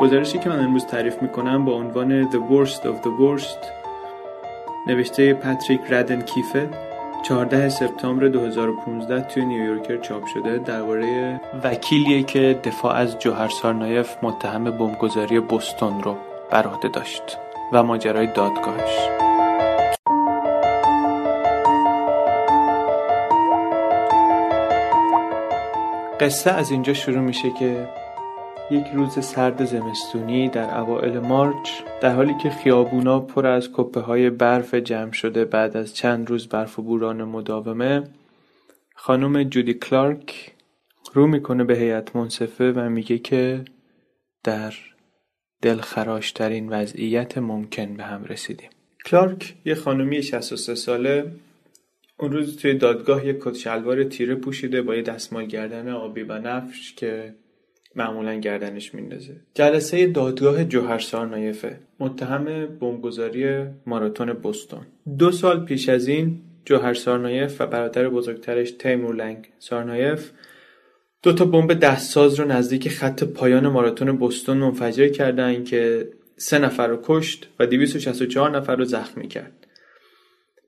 گزارشی که من امروز تعریف می‌کنم با عنوان The Worst of the Worst نوشته پاتریک ردن کیفت 14 سپتامبر 2015 توی نیویورکر چاپ شده درباره وکیلیه که دفاع از جوهر سارنایف متهم بمبگذاری بوستون رو بر عهده داشت و ماجرای دادگاهش. قصه از اینجا شروع میشه که یک روز سرد زمستونی در اوائل مارچ در حالی که خیابونا پر از کپه های برف جمع شده بعد از چند روز برف و بوران مداومه خانم جودی کلارک رو می‌کنه به هیئت منصفه و میگه که در دلخراشترین وضعیت ممکن به هم رسیدیم. کلارک یه خانومی 63 ساله اون روز توی دادگاه یه کت شلوار تیره پوشیده با یه دستمال گردن آبی و نفش که معمولا گردنش میندازه جلسه دادگاه جوهر سارنایفه متهم بمبگذاری ماراتون بوستون. دو سال پیش از این جوهر سارنایف و برادر بزرگترش تیمور لنگ سارنایف دو تا بمب دستساز رو نزدیک خط پایان ماراتون بوستون منفجر کردن که سه نفر رو کشت و 264 نفر رو زخمی کرد.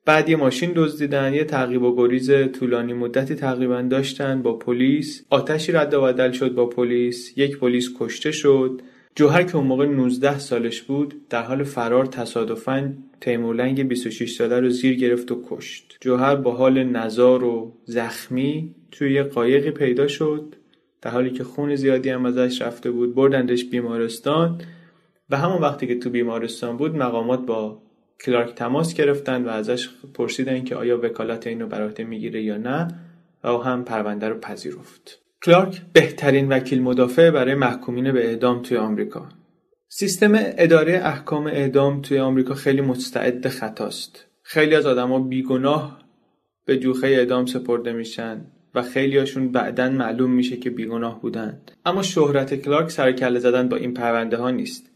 بعد یه ماشین دزدیدن یه تعقیب و گریز طولانی مدتی تقریبا داشتن با پلیس. آتشی رد و بدل شد با پلیس. یک پلیس کشته شد. جوهر که اون موقع 19 سالش بود در حال فرار تصادفا تیمولنگ 26 ساله رو زیر گرفت و کشت. جوهر با حال نزار و زخمی توی یه قایقی پیدا شد در حالی که خون زیادی هم ازش رفته بود. بردندش بیمارستان. و همون وقتی که تو بیمارستان بود مقامات با کلارک تماس گرفتن و ازش پرسیدن که آیا وکالت اینو برات می‌گیره یا نه و هم پرونده رو پذیرفت. کلارک بهترین وکیل مدافع برای محکومین به اعدام توی آمریکا. سیستم اداره احکام اعدام توی آمریکا خیلی مستعد خطاست. خیلی از آدما بیگناه به جوخه اعدام سپرده میشن و خیلی هاشون بعدا معلوم میشه که بیگناه بودند اما شهرت کلارک سرکله زدن با این پرونده ها نیست.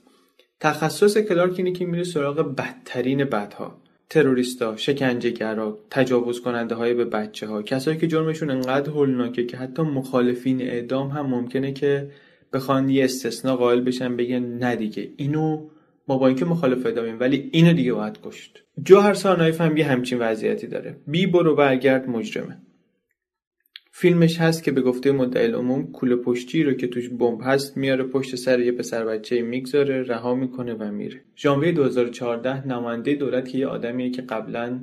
تخصص کلارک اینه که میره سراغ بدترین بدها تروریستا، شکنجهگرا، تجاوز کننده های به بچه ها کسایی که جرمشون انقدر هولناکه که حتی مخالفین اعدام هم ممکنه که بخوان یه استثنا قائل بشن بگن نه دیگه. اینو ما با اینکه مخالف اعدامیم ولی اینو دیگه باید کشت. جوهر سارنایف هم یه همچین وضعیتی داره. بی برو برگرد مجرمه. فیلمش هست که به گفته العموم کوله پشتی رو که توش بمب هست میاره پشت سر یه پسر بچه می‌گذاره رها می‌کنه و میره. ژانویه 2014 نماینده دولت که یه آدمیه که قبلا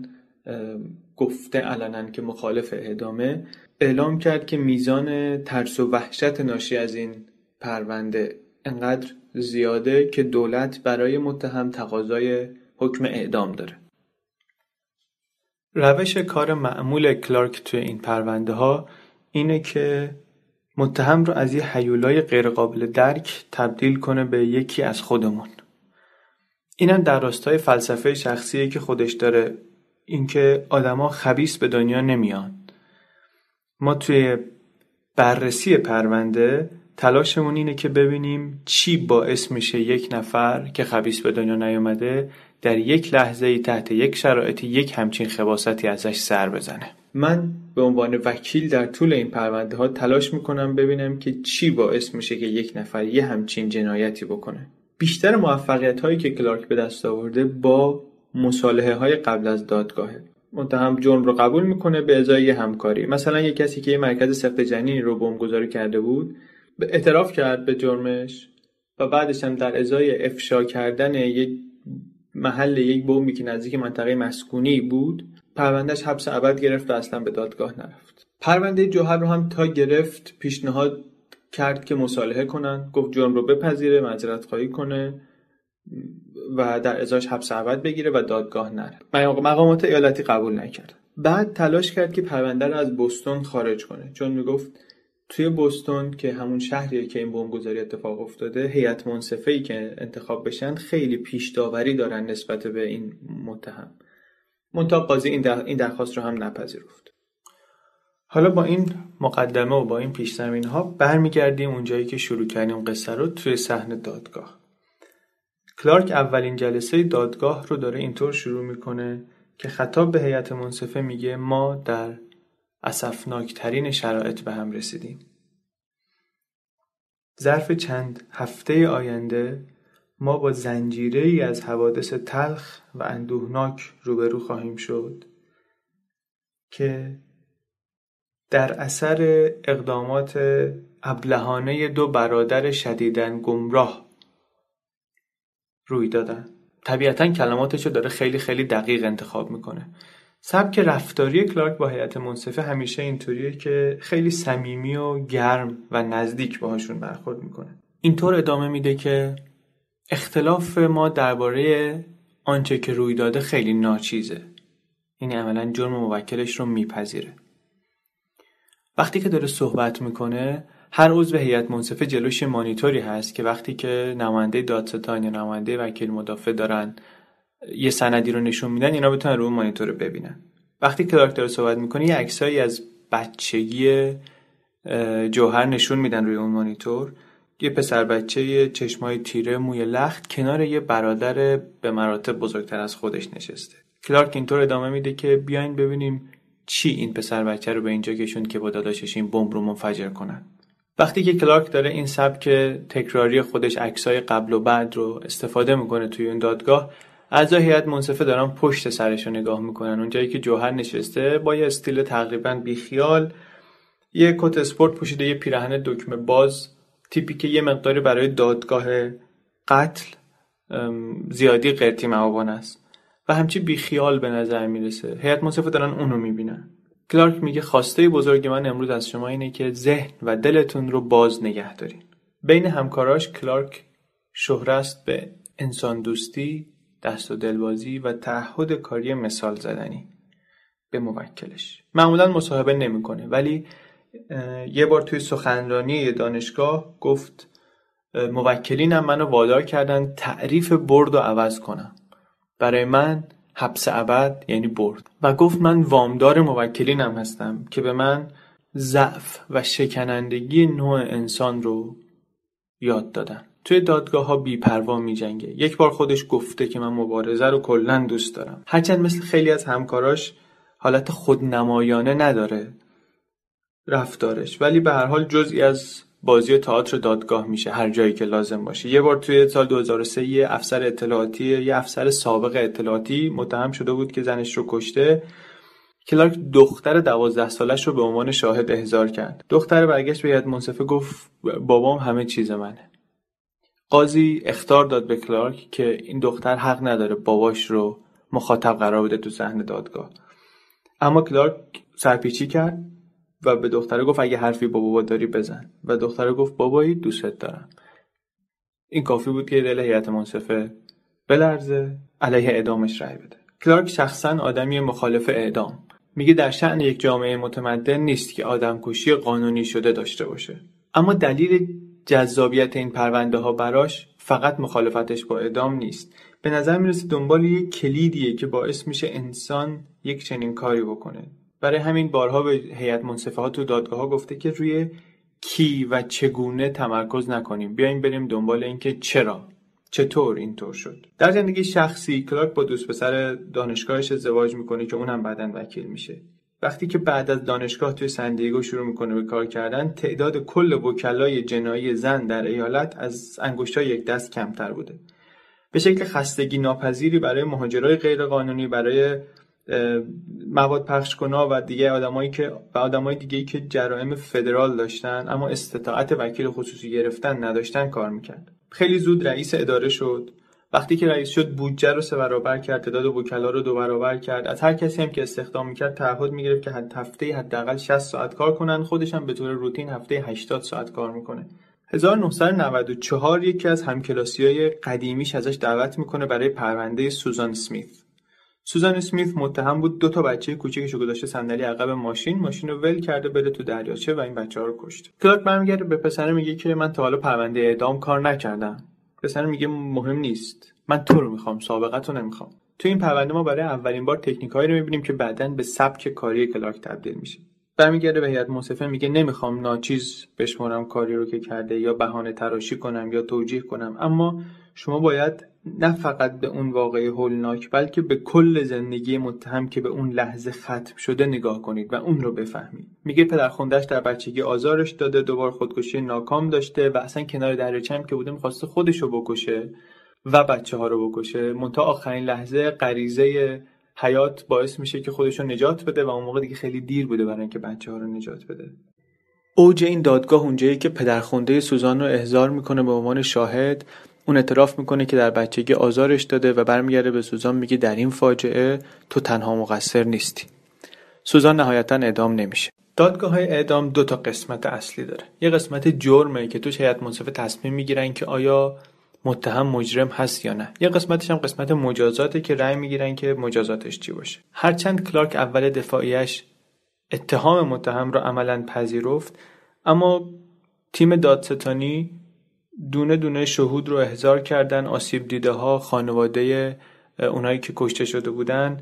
گفته علنا که مخالف اعدامه اعلام کرد که میزان ترس و وحشت ناشی از این پرونده انقدر زیاده که دولت برای متهم تقاضای حکم اعدام داره. روش کار معمول کلارک توی این پرونده ها اینه که متهم رو از یه حیولای غیرقابل درک تبدیل کنه به یکی از خودمون. اینم در راستای فلسفه شخصیه که خودش داره اینکه آدما خبیس به دنیا نمیان. ما توی بررسی پرونده تلاشمون اینه که ببینیم چی باعث میشه یک نفر که خبیس به دنیا نیومده در یک لحظه تحت یک شرایطی یک همچین خباستی ازش سر بزنه. من به عنوان وکیل در طول این پرونده ها تلاش می‌کنم ببینم که چی باعث میشه که یک نفر یه همچین جنایتی بکنه. بیشتر موفقیت هایی که کلارک به دست آورده با مصالحه های قبل از دادگاهه. متهم جرم رو قبول می‌کنه به ازای یه همکاری. مثلا یه کسی که یه مرکز سخت جنینی رو بمبگذاری کرده بود اعتراف کرد به جرمش و بعدش هم در ازای افشا کردن یک محل یک بمبی که نزدیک منطقه مسکونی بود پروندهش حبس ابد گرفت و اصلا به دادگاه نرفت. پرونده جوهر رو هم تا گرفت پیشنهاد کرد که مصالحه کنن گفت جرم رو بپذیره معذرت خواهی کنه و در ازاش حبس ابد بگیره و دادگاه نره. مقامات ایالتی قبول نکرد. بعد تلاش کرد که پرونده رو از بوستون خارج کنه. چون می‌گفت توی بوستون که همون شهریه که این بمبگذاری اتفاق افتاده هیئت منصفه ای که انتخاب بشن خیلی پیش داوری دارن نسبت به این متهم. منتها قاضی این, درخواست رو هم نپذیرفت. حالا با این مقدمه و با این پیش زمین ها برمیگردیم اونجایی که شروع کردیم قصه رو توی صحنه دادگاه. کلارک اولین جلسه دادگاه رو داره اینطور شروع می‌کنه که خطاب به هیئت منصفه میگه ما در اسفناکترین شرایط به هم رسیدیم. ظرف چند هفته آینده ما با زنجیره ای از حوادث تلخ و اندوهناک روبرو خواهیم شد که در اثر اقدامات ابلهانه دو برادر شدیدن گمراه روی دادن. طبیعتا کلماتشو داره خیلی خیلی دقیق انتخاب می‌کنه. سبک رفتاری کلارک با هیئت منصفه همیشه اینطوریه که خیلی صمیمی و گرم و نزدیک باهاشون برخورد می‌کنه. اینطور ادامه میده که اختلاف ما درباره آنچه که روی داده خیلی ناچیزه. یعنی عملا جرم موکلش رو میپذیره. وقتی که داره صحبت می‌کنه هر عضو هیئت منصفه جلوش مانیتوری هست که وقتی که نماینده دادستان یا نماینده وکیل مدافع دارن یه سندی رو نشون میدن اینا بتونن رو مانیتور رو ببینن. وقتی کلارک داره صحبت می‌کنه یه عکسایی از بچگی جوهر نشون میدن روی اون مانیتور. یه پسر بچه چشمای تیره موی لخت کنار یه برادر به مراتب بزرگتر از خودش نشسته. کلارک اینطور ادامه میده که بیاین ببینیم چی این پسر بچه رو به اینجا کشوند که با داداشش این بمب رو منفجر کنن. وقتی که کلارک داره این سبک تکراری خودش عکسای قبل و بعد رو استفاده می‌کنه توی اون دادگاه اعضای هیئت منصفه دارن پشت سرش رو نگاه می‌کنن. اونجایی که جوهر نشسته با یه استیل تقریبا بیخیال یه کت اسپورت پوشیده یه پیراهن دکمه باز تیپی که یه مقداری برای دادگاه قتل زیادی قرتی معابان است. و همچی بیخیال به نظر می‌رسه. هیئت منصفه دارن اونو می‌بینن. کلارک میگه خواسته بزرگ من امروز از شما اینه که ذهن و دلتون رو باز نگه دارین. بین همکاراش کلارک شهره است به انسان دوستی دست و دلبازی و تعهد کاری مثال زدنی. به موکلش. معمولا مصاحبه نمی‌کنه ولی یه بار توی سخنرانی دانشگاه گفت موکلینم منو وادار کردن تعریف برد و عوض کنم. برای من حبس ابد یعنی برد. و گفت من وامدار موکلینم هستم که به من ضعف و شکنندگی نوع انسان رو یاد دادن. توی دادگاه ها بیپروا می جنگه. یک بار خودش گفته که من مبارزه رو کلا دوست دارم. هرچند مثل خیلی از همکاراش حالت خودنمایانه نداره رفتارش. ولی به هر حال جزئی از بازی تئاتر دادگاه میشه هر جایی که لازم باشه. یه بار توی سال 2003 یه افسر اطلاعاتی یه افسر سابق اطلاعاتی متهم شده بود که زنش رو کشته. کلارک دختر دوازده سالش رو به عنوان شاهد احضار کرد. دختر برگشت به یاد منصفه گفت بابام همه چیز منه. قاضی اختار داد به کلارک که این دختر حق نداره باباش رو مخاطب قرار بده تو صحنه دادگاه. اما کلارک سرپیچی کرد و به دختره گفت اگه حرفی با بابا داری بزن. و دختره گفت بابایی دوستت دارم. این کافی بود که دل هیئت منصفه بلرزه علیه اعدامش رأی بده. کلارک شخصا آدمی مخالف اعدام. میگه در شعن یک جامعه متمدن نیست که آدمکشی قانونی شده داشته باشه. اما دلیل جذابیت این پرونده ها براش فقط مخالفتش با اعدام نیست. به نظر می‌رسه دنبال یک کلیدیه که باعث میشه انسان یک چنین کاری بکنه. برای همین بارها به هیئت منصفه ها تو دادگاه ها گفته که روی کی و چگونه تمرکز نکنیم. بیایم بریم دنبال اینکه چرا. چطور اینطور شد. در زندگی شخصی کلارک با دوست پسر دانشگاهش ازدواج می‌کنه که اونم بعدا وکیل میشه. وقتی که بعد از دانشگاه توی سندیگو شروع می‌کنه به کار کردن تعداد کل وکلای جنایی زن در ایالت از انگشتای یک دست کمتر بوده. به شکل خستگی ناپذیری برای مهاجرای غیرقانونی برای مواد پخش کنا و دیگه آدمایی که و آدمای دیگه که جرائم فدرال داشتن اما استطاعت وکیل خصوصی گرفتن نداشتن کار می‌کرد. خیلی زود رئیس اداره شد. وقتی که رئیس شد بودجه رو سه برابر کرد تعداد وکلا رو دو برابر کرد. از هر کسی هم که استخدام می‌کرد تعهد می‌گرفت که حد هفته حداقل 60 ساعت کار کنن. خودش هم به طور روتین هفته 80 ساعت کار می‌کنه. 1994 یکی از همکلاسی های قدیمیش ازش دعوت می‌کنه برای پرونده سوزان سمیث سوزان اسمیت متهم بود دو تا بچه کوچیکشو گذاشته صندلی عقب ماشین. ماشین رو ول کرده بره تو دریاچه و این بچه ها رو کشت کلارک برمیگرده به پسر میگه که من تا حالا پرونده اعدام کار نکردم. پسر میگه مهم نیست. من تو رو می‌خوام سابقت رو نمی‌خوام. تو این پرونده ما برای اولین بار تکنیکایی رو می‌بینیم که بعدا به سبک کاری کلارک تبدیل میشه. برمیگرده به هیئت منصفه میگه نمی‌خوام ناچیز بشمرم کاری رو که کرده یا بهانه تراشی کنم یا توجیه کنم. اما شما باید نه فقط به اون واقعی هولناک بلکه به کل زندگی متهم که به اون لحظه ختم شده نگاه کنید و اون رو بفهمید. میگه پدرخوندهش در بچگی آزارش داده دوبار خودکشی ناکام داشته و اصلا کنار دریاچه که بوده می‌خواسته خودش رو بکشه و بچه ها رو بکشه. منتها آخرین لحظه غریزه حیات باعث میشه که خودش رو نجات بده و اون موقع دیگه خیلی دیر بوده برای اینکه بچه ها رو نجات بده. اوج این دادگاه اونجایی که پدرخونده سوزان رو احضار می‌کنه به عنوان شاهد اون اعتراف می‌کنه که در بچگی آزارش داده و برمیگرده به سوزان میگه در این فاجعه تو تنها مقصر نیستی. سوزان نهایتا اعدام نمیشه. دادگاه های اعدام دو تا قسمت اصلی داره. یه قسمت جرمه که توش هیئت منصفه تصمیم می‌گیرن که آیا متهم مجرم هست یا نه. یه قسمتش هم قسمت مجازاته که رأی می‌گیرن که مجازاتش چی باشه. هرچند کلارک اول دفاعیش اتهام متهم را عملا پذیرفت اما تیم دادستانی دونه دونه شهود رو احضار کردن آسیب دیده ها خانواده اونایی که کشته شده بودن.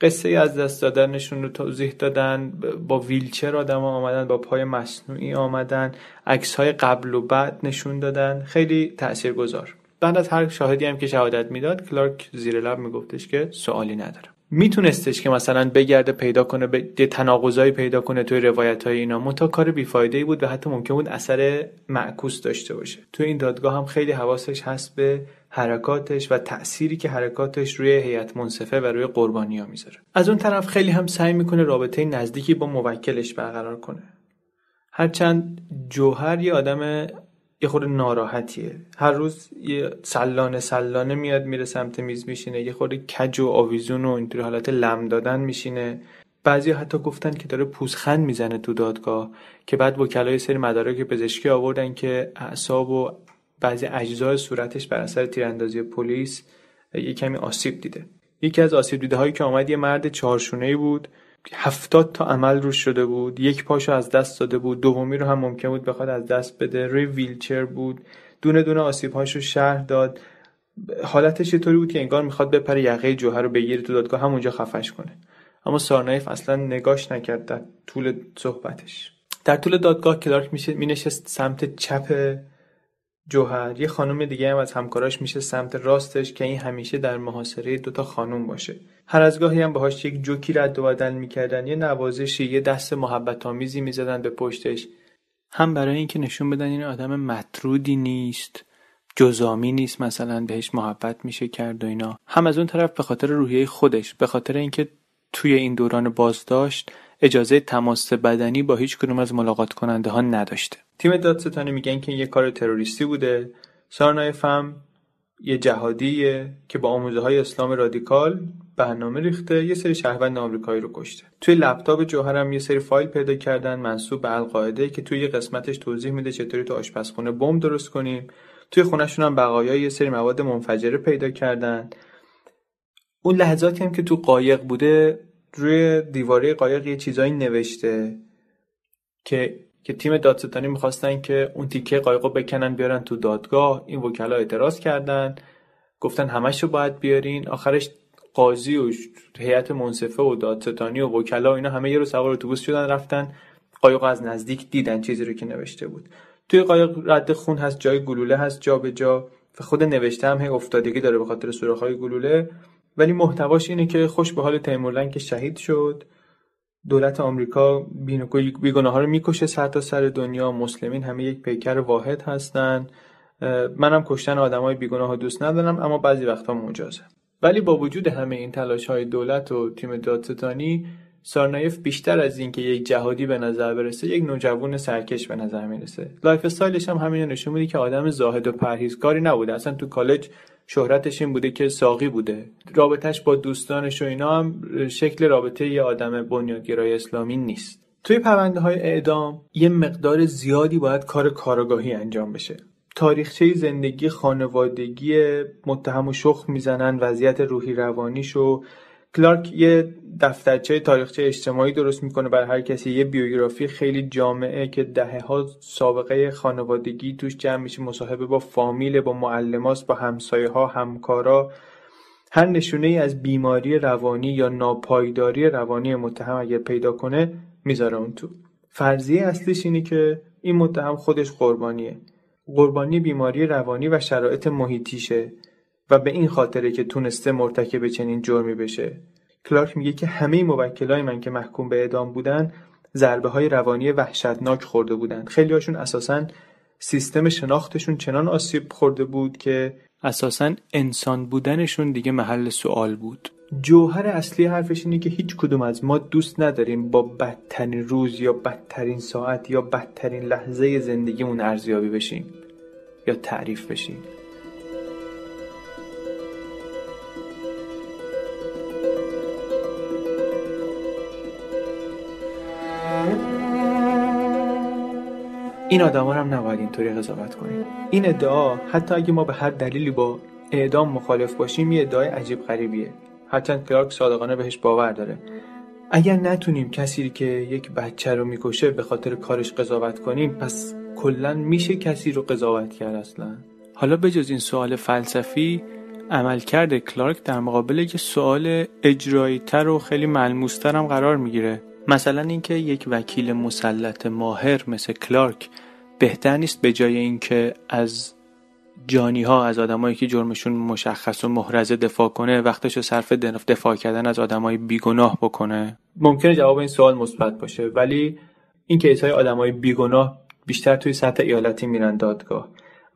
قصه از دست دادنشون رو توضیح دادن با ویلچر آدم ها آمدن با پای مصنوعی آمدن عکس های قبل و بعد نشون دادن. خیلی تأثیر گذار بعد از هر شاهدی هم که شهادت می‌داد کلارک زیر لب میگفتش که سوالی نداره میتونستش که مثلا بگرده پیدا کنه به تناقضایی پیدا کنه توی روایت های اینا منتها کار بیفایده ای بود و حتی ممکن بود اثر معکوس داشته باشه. توی این دادگاه هم خیلی حواسش هست به حرکاتش و تأثیری که حرکاتش روی هیئت منصفه و روی قربانی ها می‌ذاره. از اون طرف خیلی هم سعی می‌کنه رابطه نزدیکی با موکلش برقرار کنه. هرچند جوهر یه آدم یه خورده ناراحتیه. هر روز یه سلانه سلانه میاد میره سمت میز میشینه یه خورده کج و آویزون و اینطوری حالت لم دادن میشینه. بعضی حتی گفتن که داره پوزخند می‌زنه تو دادگاه که بعد وکلای سری مدارک پزشکی آوردن که اعصاب و بعضی اجزای صورتش بر اثر تیراندازی پلیس یه کمی آسیب دیده. یکی از آسیب دیده هایی که آمد یه مرد چهارشونه بود. هفتاد تا عمل روش شده بود یک پاشو از دست داده بود دومی رو هم ممکن بود بخواد از دست بده روی ویلچر بود دونه دونه آسیب رو شهر داد. حالتش طوری بود که انگار می‌خواد بپره یقه جوهر رو بگیره تو دادگاه همونجا خفش کنه. اما سارنایف اصلا نگاش نکرد در طول صحبتش. در طول دادگاه کلارک میشه مینشست سمت چپ جوهر. یه خانم دیگه هم از همکاراش میشه سمت راستش که این همیشه در محاصره دوتا خانم باشه. هر از گاهی هم باهاش یک جوکی رد و بدل می‌کردن. یه نوازشی یه دست محبت آمیزی می‌زدن به پشتش. هم برای اینکه نشون بدن این آدم مطرودی نیست جزامی نیست مثلا بهش محبت میشه کرد و اینا. هم از اون طرف به خاطر روحیه خودش به خاطر اینکه توی این دوران بازداشت اجازه تماس بدنی با هیچ کنوم از ملاقات کننده ها نداشته. تیم دادستانی میگن که یه کار تروریستی بوده. سارنایف هم یه جهادیه که با آموزه های اسلام رادیکال برنامه ریخته یه سری شهروند آمریکایی رو کشته. توی لپتاپ جوهرم یه سری فایل پیدا کردن منصوب به القاعده که توی یه قسمتش توضیح میده چطوری تو آشپزخونه بمب درست کنیم. توی خونهشون هم بقایای یه سری مواد منفجره پیدا کردن. اون لحظاتی هم که تو قایق بوده روی دیواره قایق یه چیزایی نوشته که که تیم دادستانی می‌خواستن که اون تیکه قایقو بکنن بیارن تو دادگاه. این وکلا اعتراض کردن. گفتن همش رو باید بیارین. آخرش قاضی و هیئت منصفه و دادستانی و وکلا و اینا همه یه رو سوار اتوبوس شدن رفتن. قایق از نزدیک دیدن چیزی رو که نوشته بود. توی قایق رد خون هست جای گلوله هست جا به جا. و خود نوشته هم هی افتادگی داره به خاطر سوراخ‌های گلوله. ولی محتواش اینه که خوش به حال تیمورلنگ که شهید شد. دولت آمریکا بیگناه ها رو می‌کشه سر تا سر دنیا. مسلمین همه یک پیکر واحد هستن. منم کشتن آدمای بیگناه دوست ندارم اما بعضی وقتا مجازه ولی با وجود همه این تلاش های دولت و تیم دادستانی سارنایف بیشتر از اینکه یک جهادی به نظر برسه یک نوجوان سرکش به نظر می‌رسه. lifestyle ش هم همین نشون میده که آدم زاهد و پرهیزکاری نبوده. اصلا تو کالج شهرتش این بوده که ساقی بوده. رابطهش با دوستانش و اینا هم شکل رابطه یه آدم بنیادگرای اسلامی نیست. توی پرونده های اعدام یه مقدار زیادی باید کار کارگاهی انجام بشه. تاریخچه زندگی خانوادگی متهم و شخ می‌زنن وضعیت روحی روانیش و کلارک یه دفترچه تاریخچه اجتماعی درست می‌کنه برای هر کسی. یه بیوگرافی خیلی جامعه که دهه ها سابقه خانوادگی توش جمع میشه مصاحبه با فامیل با معلماست با همسایه ها همکارا. هر نشونه ای از بیماری روانی یا ناپایداری روانی متهم اگر پیدا کنه می‌ذاره اون تو. فرضیه اصلیش اینه که این متهم خودش قربانیه. قربانی بیماری روانی و شرایط محیطیشه. و به این خاطره که تونسته مرتکب چنین جرمی بشه. کلارک میگه که همه موکلای من که محکوم به اعدام بودن ضربه های روانی وحشتناک خورده بودن خیلی هاشون اساسا سیستم شناختشون چنان آسیب خورده بود که اساسا انسان بودنشون دیگه محل سوال بود. جوهر اصلی حرفش اینه که هیچ کدوم از ما دوست نداریم با بدترین روز یا بدترین ساعت یا بدترین لحظه زندگیمون ارزیابی بشیم یا تعریف بشیم. این آدما هم نباید اینطوری قضاوت کنیم. این ادعا حتی اگه ما به هر دلیلی با اعدام مخالف باشیم یه ادعای عجیب غریبیه. هرچند کلارک صادقانه بهش باور داره. اگر نتونیم کسی که یک بچه رو می‌کشه به خاطر کارش قضاوت کنیم پس کلا میشه کسی رو قضاوت کرد اصلا؟ حالا بجز این سوال فلسفی عملکرد کلارک در مقابل یک سوال اجرایی تر و خیلی ملموستر هم قرار می‌گیره. مثلا اینکه یک وکیل مسلط ماهر مثل کلارک بهتر نیست به جای اینکه از جانی ها از آدمایی که جرمشون مشخص و محرزه دفاع کنه وقتش رو صرف دفاع کردن از آدمای بیگناه بکنه؟ ممکنه جواب این سوال مثبت باشه ولی این کیس های آدمای بیگناه بیشتر توی سطح ایالتی میرن دادگاه.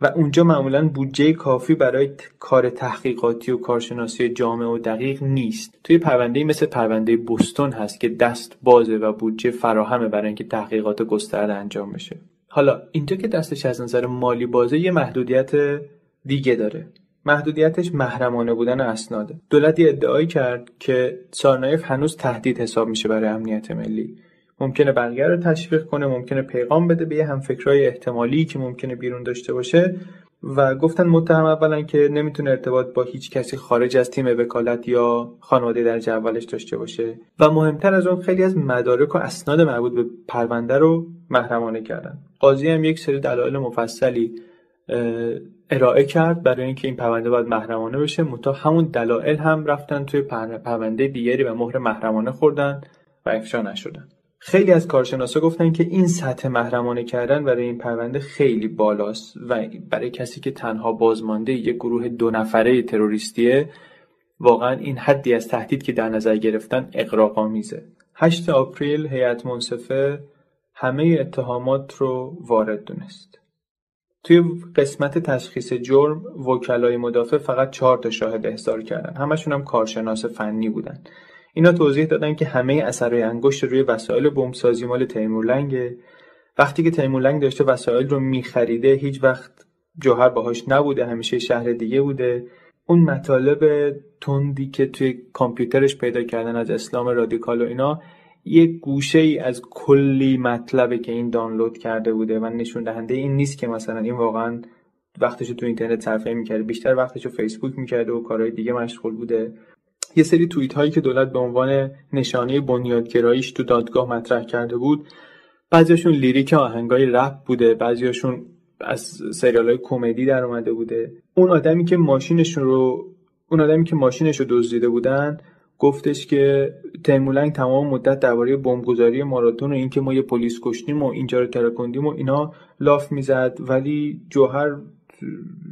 و اونجا معمولا بودجه کافی برای کار تحقیقاتی و کارشناسی جامع و دقیق نیست. توی پرونده مثل پرونده بوستون هست که دست بازه و بودجه فراهمه برای اینکه تحقیقات گسترده انجام بشه. حالا اینجا که دستش از نظر مالی بازه یه محدودیت دیگه داره. محدودیتش محرمانه بودن اسناده. دولت ادعایی کرد که سارنایف هنوز تهدید حساب میشه برای امنیت ملی. ممکنه بقیه رو تشویق کنه ممکنه پیغام بده به یه همفکرای احتمالی که ممکنه بیرون داشته باشه. و گفتن متهم اولا که نمی‌تونه ارتباط با هیچ کسی خارج از تیم وکالت یا خانواده در اولش داشته باشه. و مهمتر از اون خیلی از مدارک و اسناد مربوط به پرونده رو محرمانه کردن. قاضی هم یک سری دلایل مفصلی ارائه کرد. برای اینکه این پرونده باید محرمانه بشه متا همون دلایل هم رفتن توی پرونده دیگری و مهر محرمانه خوردن و افشا نشدن. خیلی از کارشناسا گفتن که این سطح محرمانه کردن برای این پرونده خیلی بالاست و برای کسی که تنها بازمانده یک گروه دو نفره تروریستیه واقعا این حدی از تهدید که در نظر گرفتن اقراق‌آمیزه 8 آپریل هیئت منصفه همه اتهامات رو وارد دونست. توی قسمت تشخیص جرم وکلای مدافع فقط چهار تا شاهد احضار کردن. همشون هم کارشناس فنی بودن. اینا توضیح دادن که همه اثرهای انگشت روی وسایل بمبسازی مال تیمورلنگه وقتی که تیمورلنگ داشته وسایل رو میخریده هیچ وقت جوهر باهاش نبوده همیشه شهر دیگه بوده. اون مطالب تندی که توی کامپیوترش پیدا کردن از اسلام رادیکال و اینا یک گوشه ای از کلی مطلبه که این دانلود کرده بوده و نشون دهنده این نیست که مثلا این واقعا وقتش تو اینترنت صرفه می‌کرده بیشتر وقتش رو فیسبوک می‌کرده و کارهای دیگه مشغول بوده. یه سری توییت هایی که دولت به عنوان نشانه بنیادگراییش تو دادگاه مطرح کرده بود بعضیاشون لیریک آهنگای رپ بوده بعضیاشون از سریال های کمدی در اومده بوده. اون آدمی که ماشینش رو اون آدمی که ماشینش رو دزدیده بودن گفتش که تیمولنگ تمام مدت درباره بمبگذاری ماراتون و اینکه ما یه پلیس کشتیم و اینجا رو ترکوندیم و اینا لاف می‌زد ولی جوهر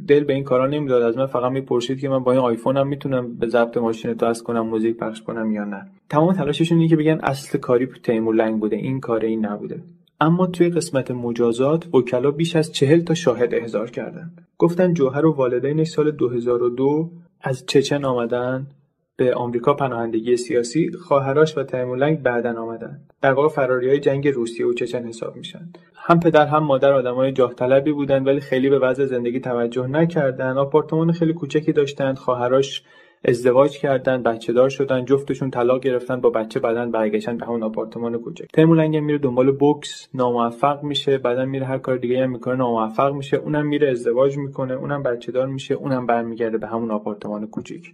دل به این کارا نمی‌داد. از من فقط می‌پرسید که من با این آیفونم می‌تونم به ضبط ماشین تو از کنم موزیک پخش کنم یا نه. تمام تلاششون اینه که بگن اصل کاری تیمور لنگ بوده این کار این نبوده. اما توی قسمت مجازات وکلا بیش از چهل تا شاهد احضار کردن گفتن جوهر و والدینش سال 2002 از چچن آمدن به آمریکا پناهندگی سیاسی خواهرش و تیمورلنگ بعدا آمدن. در واقع فراری های جنگ روسیه و چچن حساب میشن. هم پدر هم مادر آدمای جاه طلبی بودن ولی خیلی به وضع زندگی توجه نکردن آپارتمان خیلی کوچکی داشتند خواهرش ازدواج کردن بچه دار شدن جفتشون طلاق گرفتن با بچه بعدن برگشتن به همون آپارتمان کوچک. تیمولنگ میره دنبال بوکس ناموفق میشه بعدا میره هر کار دیگه هم می‌کنه ناموفق میشه اونم میره ازدواج می‌کنه اونم بچه دار میشه اونم برمیگرده به همون آپارتمان کوچیک.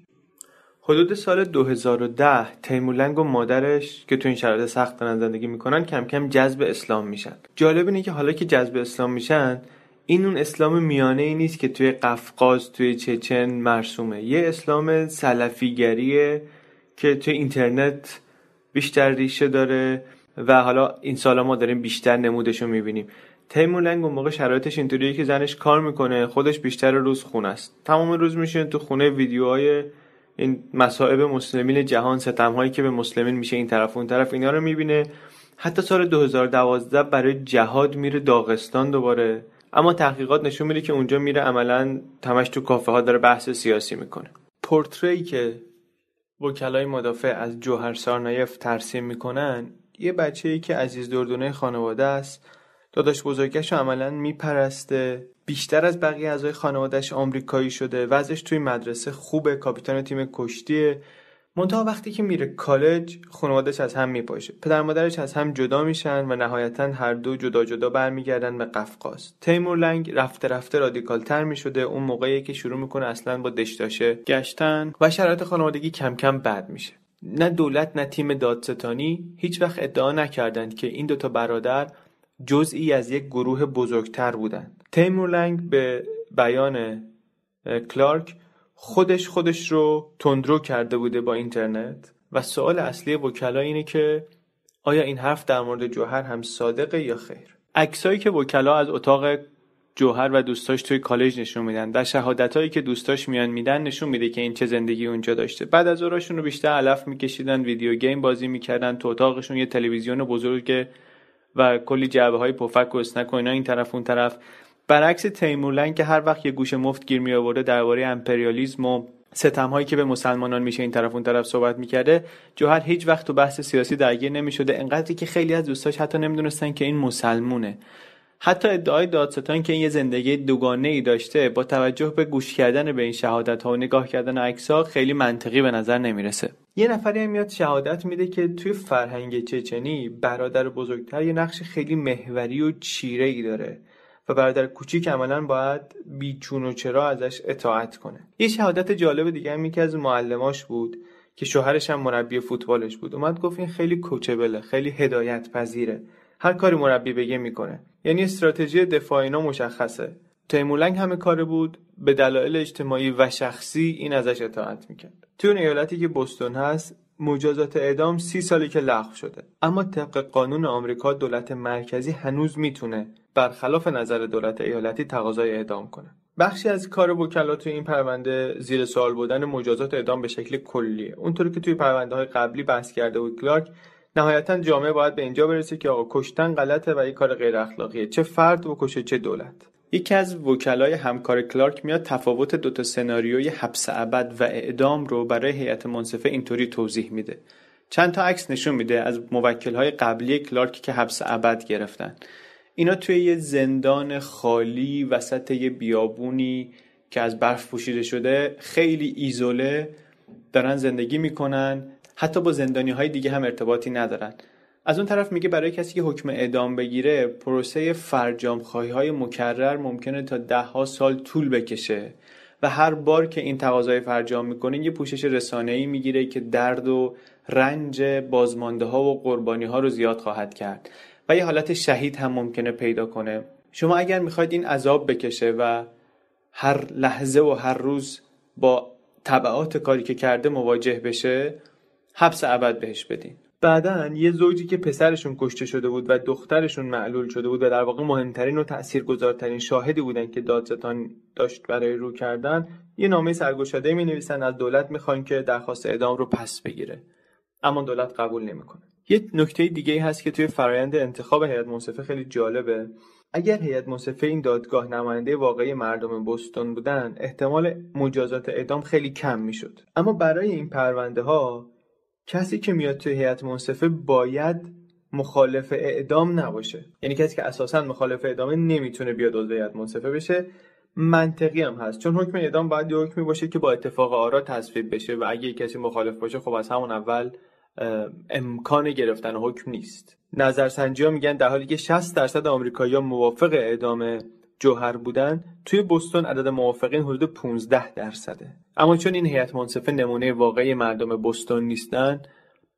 حدود سال 2010 تیمولنگ و مادرش که تو این شرایط سخت دارن زندگی می‌کنن کم کم جذب اسلام میشن. جالب اینه که حالا که جذب اسلام میشن این اون اسلام میانه ای نیست که توی قفقاز توی چچن مرسومه. یه اسلام سلفیگریه که توی اینترنت بیشتر ریشه داره و حالا این سالا ما داریم بیشتر نمودش رو می‌بینیم. تیمور لنگ اون موقع شرایطش اینطوریه که زنش کار می‌کنه خودش بیشتر روز خونه است. تمام روز میشین تو خونه ویدیوهای این مصائب مسلمین جهان ستم هایی که به مسلمین میشه این طرف اون طرف اینا رو می‌بینه. حتی سال 2012 برای جهاد میره داغستان دوباره. اما تحقیقات نشون میده که اونجا میره عملا تمش تو کافه ها داره بحث سیاسی می‌کنه. پورتری که وکلای مدافع از جوهر سارنایف ترسیم می‌کنن یه بچه ای که عزیز دردونه خانواده است. داداش بزرگش عملا میپرسته. بیشتر از بقیه اعضای خانوادهش آمریکایی شده. وضعش توی مدرسه خوبه. کاپیتان تیم کشتیه. منتها وقتی که میره کالج خانوادهش از هم میپاشه پدر مادرش از هم جدا میشن و نهایتا هر دو جدا جدا برمیگردن به قفقاز. تیمور لنگ رفته رفته رادیکال تر می‌شده. اون موقعی که شروع می‌کنه اصلا با دشتاشه گشتن و شرایط خانوادگی کم کم بد میشه. نه دولت نه تیم دادستانی هیچ وقت ادعا نکردند که این دوتا برادر جزئی از یک گروه بزرگتر بودند. تیمور لنگ به بیان کلارک خودش خودش رو تندرو کرده بوده با اینترنت و سوال اصلی وکلا اینه که آیا این حرف در مورد جوهر هم صادقه یا خیر؟ عکسایی که وکلا از اتاق جوهر و دوستاش توی کالج نشون میدن و شهادتهایی که دوستاش میان میدن نشون میده که این چه زندگی اونجا داشته. بعد از ظهراشون رو بیشتر علف میکشیدن video game بازی می‌کردن تو اتاقشون یه تلویزیون بزرگ و کلی جعبه های پفک و snack و اینا این طرف اون طرف. برعکس تیمورلنگ که هر وقت یه گوش مفت گیر می آورده درباره امپریالیسم و ستم هایی که به مسلمانان میشه این طرف اون طرف صحبت می‌کرده جوهر هیچ وقت تو بحث سیاسی درگیر نمی‌شده. انقدری که خیلی از دوستاش حتی نمی‌دونستن که این مسلمونه. حتی ادعای دادستان که این یه زندگی دوگانه ای داشته با توجه به گوش کردن به این شهادت ها و نگاه کردن عکس ها خیلی منطقی به نظر نمی‌رسه. یه نفری هم میاد شهادت میده که توی فرهنگ چچنی برادر بزرگتر یه نقش خیلی محوری و چیره ای داره و برادر کوچیک عملا باید بیچون و چرا ازش اطاعت کنه. یه شهادت جالب دیگه هم یکی از معلماش بود که شوهرش هم مربی فوتبالش بود. اومد گفت این خیلی کوچبله خیلی هدایت پذیره هر کاری مربی بگه می‌کنه. یعنی استراتژی دفاع اینا مشخصه. تیمولنگ همه کاره بود. به دلایل اجتماعی و شخصی این ازش اطاعت می‌کرد. توی اون ایالتی که بستون هست مجازات اعدام سی سالی که لغو شده. اما طبق قانون آمریکا دولت مرکزی هنوز می‌تونه برخلاف نظر دولت ایالتی تقاضای اعدام کنه. بخشی از کار وکلا توی این پرونده زیر سوال بودن مجازات اعدام به شکل کلیه. اونطوری که توی پرونده های قبلی بحث کرده بود کلارک نهایتا جامعه باید به اینجا برسه که آقا کشتن غلطه و یک کار غیر اخلاقیه. چه فرد بکشه چه دولت. یکی از وکلای همکار کلارک میاد تفاوت دوتا سناریوی حبس ابد و اعدام رو برای هیئت منصفه اینطوری توضیح میده. چند تا عکس نشون میده از موکلهای قبلی کلارک که حبس ابد گرفتن. اینا توی یه زندان خالی وسط یه بیابونی که از برف پوشیده شده خیلی ایزوله دارن زندگی می‌کنن. حتی با زندانی های دیگه هم ارتباطی ندارن. از اون طرف میگه برای کسی که حکم اعدام بگیره پروسه فرجام خواهی های مکرر ممکنه تا ده ها سال طول بکشه و هر بار که این تقاضای فرجام می‌کنه یه پوشش رسانه ای می‌گیره که درد و رنج بازمانده ها و قربانی ها رو زیاد خواهد کرد و یه حالت شهید هم ممکنه پیدا کنه. شما اگر می‌خواید این عذاب بکشه و هر لحظه و هر روز با طبعات کاری که کرده مواجه بشه حبس ابد بهش بدین. بعدا یه زوجی که پسرشون کشته شده بود و دخترشون معلول شده بود و در واقع مهمترین و تاثیرگذارترین شاهدی بودن که دادستان داشت برای رو کردن یه نامه سرگشاده می نویسن از دولت می‌خوان که درخواست اعدام رو پس بگیره. اما دولت قبول نمی‌کنه. یه نکته دیگه هست که توی فرایند انتخاب هیئت منصفه خیلی جالبه. اگر هیئت منصفه این دادگاه نماینده واقعی مردم بوستون بودن احتمال مجازات اعدام خیلی کم می‌شد. اما برای این پرونده ها کسی که میاد توی هیئت منصفه باید مخالف اعدام نباشه. یعنی کسی که اساسا مخالف اعدامه نمی‌تونه بیاد عضو هیئت منصفه بشه. منطقی هم هست. چون حکم اعدام باید حکمی باشه که با اتفاق آرا تصویب بشه و اگه کسی مخالف باشه خب از همون اول امکان گرفتن حکم نیست. نظرسنجی ها میگن در حالی که 60 درصد آمریکایی‌ها موافق اعدام جوهر بودن توی بوستون عدد موافقین حدود 15 درصده. اما چون این هیئت منصفه نمونه واقعی مردم بوستون نیستن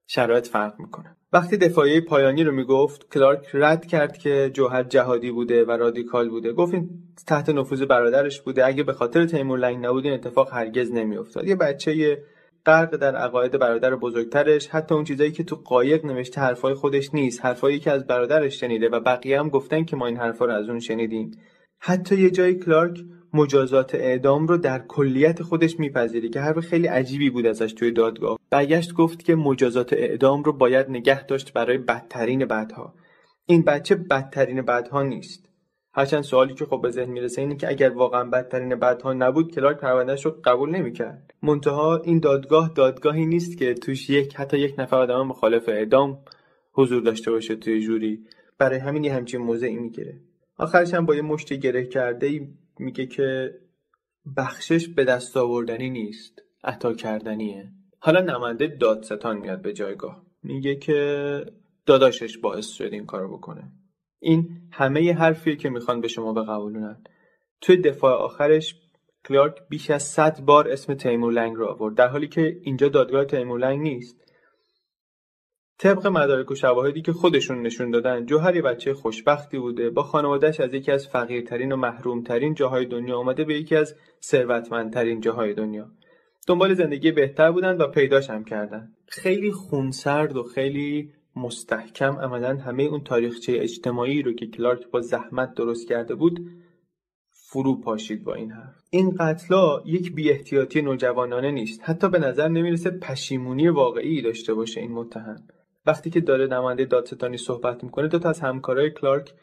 شرایط فرق می‌کنه. وقتی دفاعی پایانی رو می‌گفت کلارک رد کرد که جوهر جهادی بوده و رادیکال بوده. گفت این تحت نفوذ برادرش بوده. اگه به خاطر تیمور لنگ نبود این اتفاق هرگز نمیافتاد. یه بچه غرق در عقاید برادر بزرگترش حتی اون چیزایی که تو قایق نوشته حرفای خودش نیست. حرفایی که از برادرش شنیده و بقیه هم گفتن که ما این حرفا رو از اون شنیدیم. حتی یه جای کلارک مجازات اعدام رو در کلیت خودش میپذیره که حرف خیلی عجیبی بود ازش توی دادگاه. برگشت گفت که مجازات اعدام رو باید نگه داشت برای بدترین بدها این بچه بدترین بدها نیست. هرچند سوالی که خب به ذهن می‌رسه اینه که اگر واقعا بدترین بدها نبود کلارک پروندهش رو قبول نمی‌کرد. منتها این دادگاه دادگاهی نیست که توش یک حتی یک نفر آدم مخالف اعدام حضور داشته باشه توی جوری. برای همین یه همچین موضعی می‌گیره. آخرش هم با یه مشت گره کرده میگه که بخشش به دست آوردنی نیست عطا کردنیه. حالا نماینده دادستان میاد به جایگاه. میگه که داداشش باعث شد این کارو بکنه. این همه حرفیه که می‌خوان به شما بقبولونن. توی دفاع آخرش کلارک بیش از صد بار اسم تیمور لنگ رو آورد در حالی که اینجا دادگاه تیمور لنگ نیست. طبق مدارک و شواهدی که خودشون نشون دادن جوهر یه بچه خوشبختی بوده با خانوادهش از یکی از فقیرترین و محرومترین جاهای دنیا آمده به یکی از ثروتمندترین جاهای دنیا. دنبال زندگی بهتر بودن و پیداش هم کردن. خیلی خونسرد و خیلی مستحکم عملا همه اون تاریخچه اجتماعی رو که کلارک با زحمت درست کرده بود فرو پاشید با این حرف. این قتلا یک بی احتیاطی نوجوانانه نیست. حتی به نظر نمی‌رسه پشیمونی واقعی داشته باشه این متهم. وقتی که داره نماینده دادستانی صحبت می‌کنه دو تا از همکارای کلارک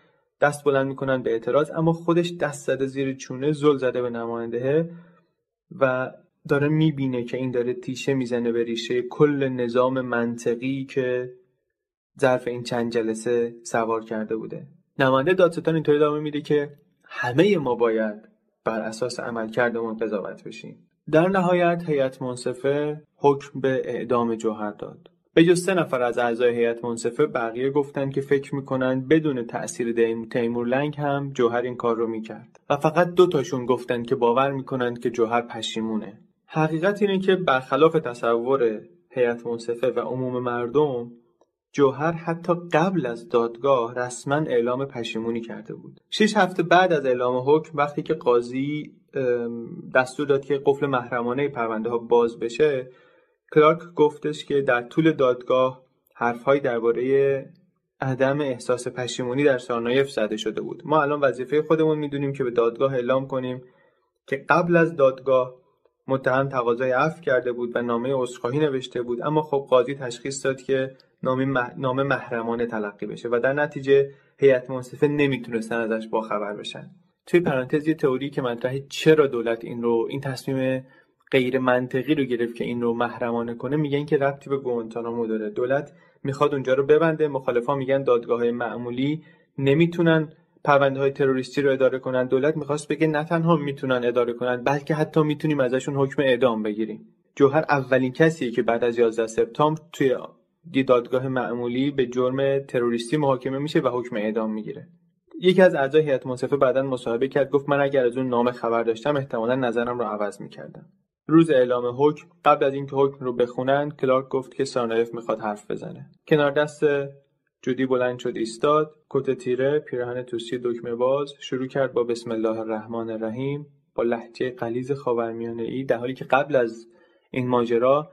دست بلند می‌کنن به اعتراض اما خودش دست زده زیر چونه زل زده به نماینده و داره می‌بینه که این داره تیشه می‌زنه به ریشه کل نظام منطقی که ظرف این چند جلسه سوار کرده بوده. نماینده دادستان اینطوری ادامه میده که همه ما باید بر اساس عملکردمون قضاوت بشیم. در نهایت هیئت منصفه حکم به اعدام جوهر داد. به جز سه نفر از اعضای هیئت منصفه بقیه گفتن که فکر می‌کنن بدون تأثیر تیمور لنگ هم جوهر این کار رو می‌کرد و فقط دو تاشون گفتن که باور می‌کنن که جوهر پشیمونه. حقیقت اینه که برخلاف تصور هیئت منصفه و عموم مردم جوهر حتی قبل از دادگاه رسما اعلام پشیمونی کرده بود. شش هفته بعد از اعلام حکم وقتی که قاضی دستور داد که قفل محرمانه پرونده ها باز بشه کلارک گفتش که در طول دادگاه حرفهایی درباره عدم احساس پشیمونی در سارنایف زده شده بود. ما الان وظیفه خودمون می‌دونیم که به دادگاه اعلام کنیم که قبل از دادگاه متهم تقاضای عفو کرده بود و نامه عذرخواهی نوشته بود. اما خب قاضی تشخیص داد که نامه محرمانه تلقی بشه و در نتیجه هیئت منصفه نمی‌تونستن ازش باخبر بشن. توی پرانتز یه تئوری که مطرحه چرا دولت این رو این تصمیم غیر منطقی رو گرفت که این رو محرمانه کنه میگن که ربطی به گوانتانامو داره. دولت می‌خواد اونجا رو ببنده. مخالفا میگن دادگاه های معمولی نمی‌تونن پرونده های تروریستی رو اداره کنن. دولت می‌خواست بگه نه تنها می‌تونن اداره کنن بلکه حتی می‌تونیم ازشون حکم اعدام بگیریم. جوهر اولین کسیه که بعد از 11 سپتامبر توی دادگاه معمولی به جرم تروریستی محاکمه میشه و حکم اعدام می‌گیره. یکی از اعضای هیئت منصفه بعدا مصاحبه کرد گفت من اگر از اون نام خبر داشتم احتمالا نظرم رو عوض می‌کردم. روز اعلام حکم قبل از اینکه حکم رو بخونن کلارک گفت که سارنایف می‌خواد حرف بزنه. کنار دست جودی بلند شد ایستاد کت تیره پیراهن توسی دکمه باز شروع کرد با بسم الله الرحمن الرحیم با لحجه قلیز خاورمیانه ای در حالی که قبل از این ماجرا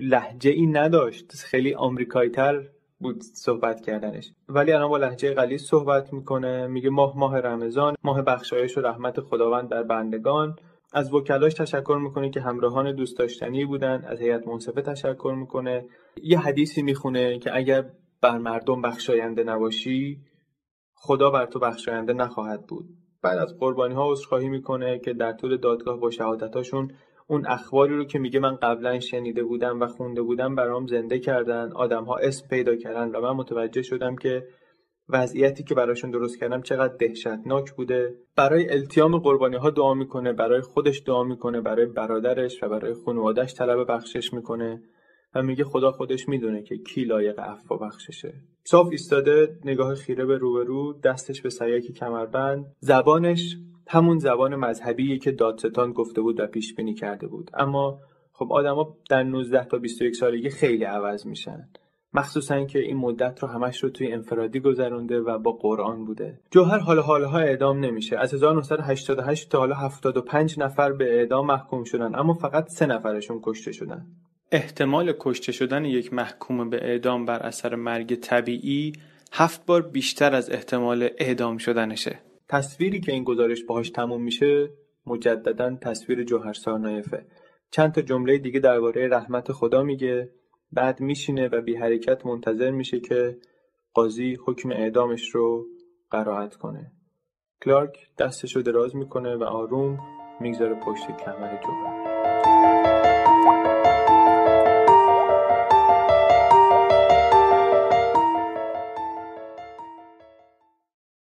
لحجه ای نداشت. خیلی آمریکایی تر بود صحبت کردنش. ولی الان با لحجه قلیز صحبت می‌کنه میگه ماه ماه رمضان ماه بخشایش و رحمت خداوند در بندگان. از وکلاش تشکر می‌کنه که همراهان دوست داشتنی بودن از هیئت منصفه تشکر می‌کنه. یه حدیثی می‌خونه که اگر بر مردم بخشاینده نباشی خدا بر تو بخشاینده نخواهد بود. بعد از قربانی ها عذرخواهی می‌کنه که در طول دادگاه با شهادتاشون اون اخباری رو که میگه من قبلا شنیده بودم و خونده بودم برام زنده کردن. آدم ها اسم پیدا کردن و من متوجه شدم که وضعیتی که براشون درست کردم چقدر دهشتناک بوده. برای التیام قربانی ها دعا می‌کنه برای خودش دعا می‌کنه برای برادرش و برای خانوادهش طلب بخشش می‌کنه و میگه خدا خودش می‌دونه که کی لایق عفو بخششه. صاف ایستاده نگاه خیره به روبرو دستش به سیاکی کمربند. زبانش همون زبان مذهبی که دادستان گفته بود و پیش بینی کرده بود. اما خب آدما در 19 تا 21 سالگی خیلی عوض میشن. مخصوصا اینکه این مدت رو همش رو توی انفرادی گذرونده و با قرآن بوده. جوهر حال حالها اعدام نمیشه. از 1988 تا حالا 75 نفر به اعدام محکوم شدن اما فقط سه نفرشون کشته شدن. احتمال کشته شدن یک محکوم به اعدام بر اثر مرگ طبیعی هفت بار بیشتر از احتمال اعدام شدنشه. تصویری که این گزارش باهاش تموم میشه مجددا تصویر جوهر سارنایفه چند تا جمله دیگه درباره رحمت خدا میگه. بعد میشینه و بی حرکت منتظر میشه که قاضی حکم اعدامش رو قرائت کنه. کلارک دستش رو دراز می‌کنه و آروم می‌گذاره پشت کمر جوهر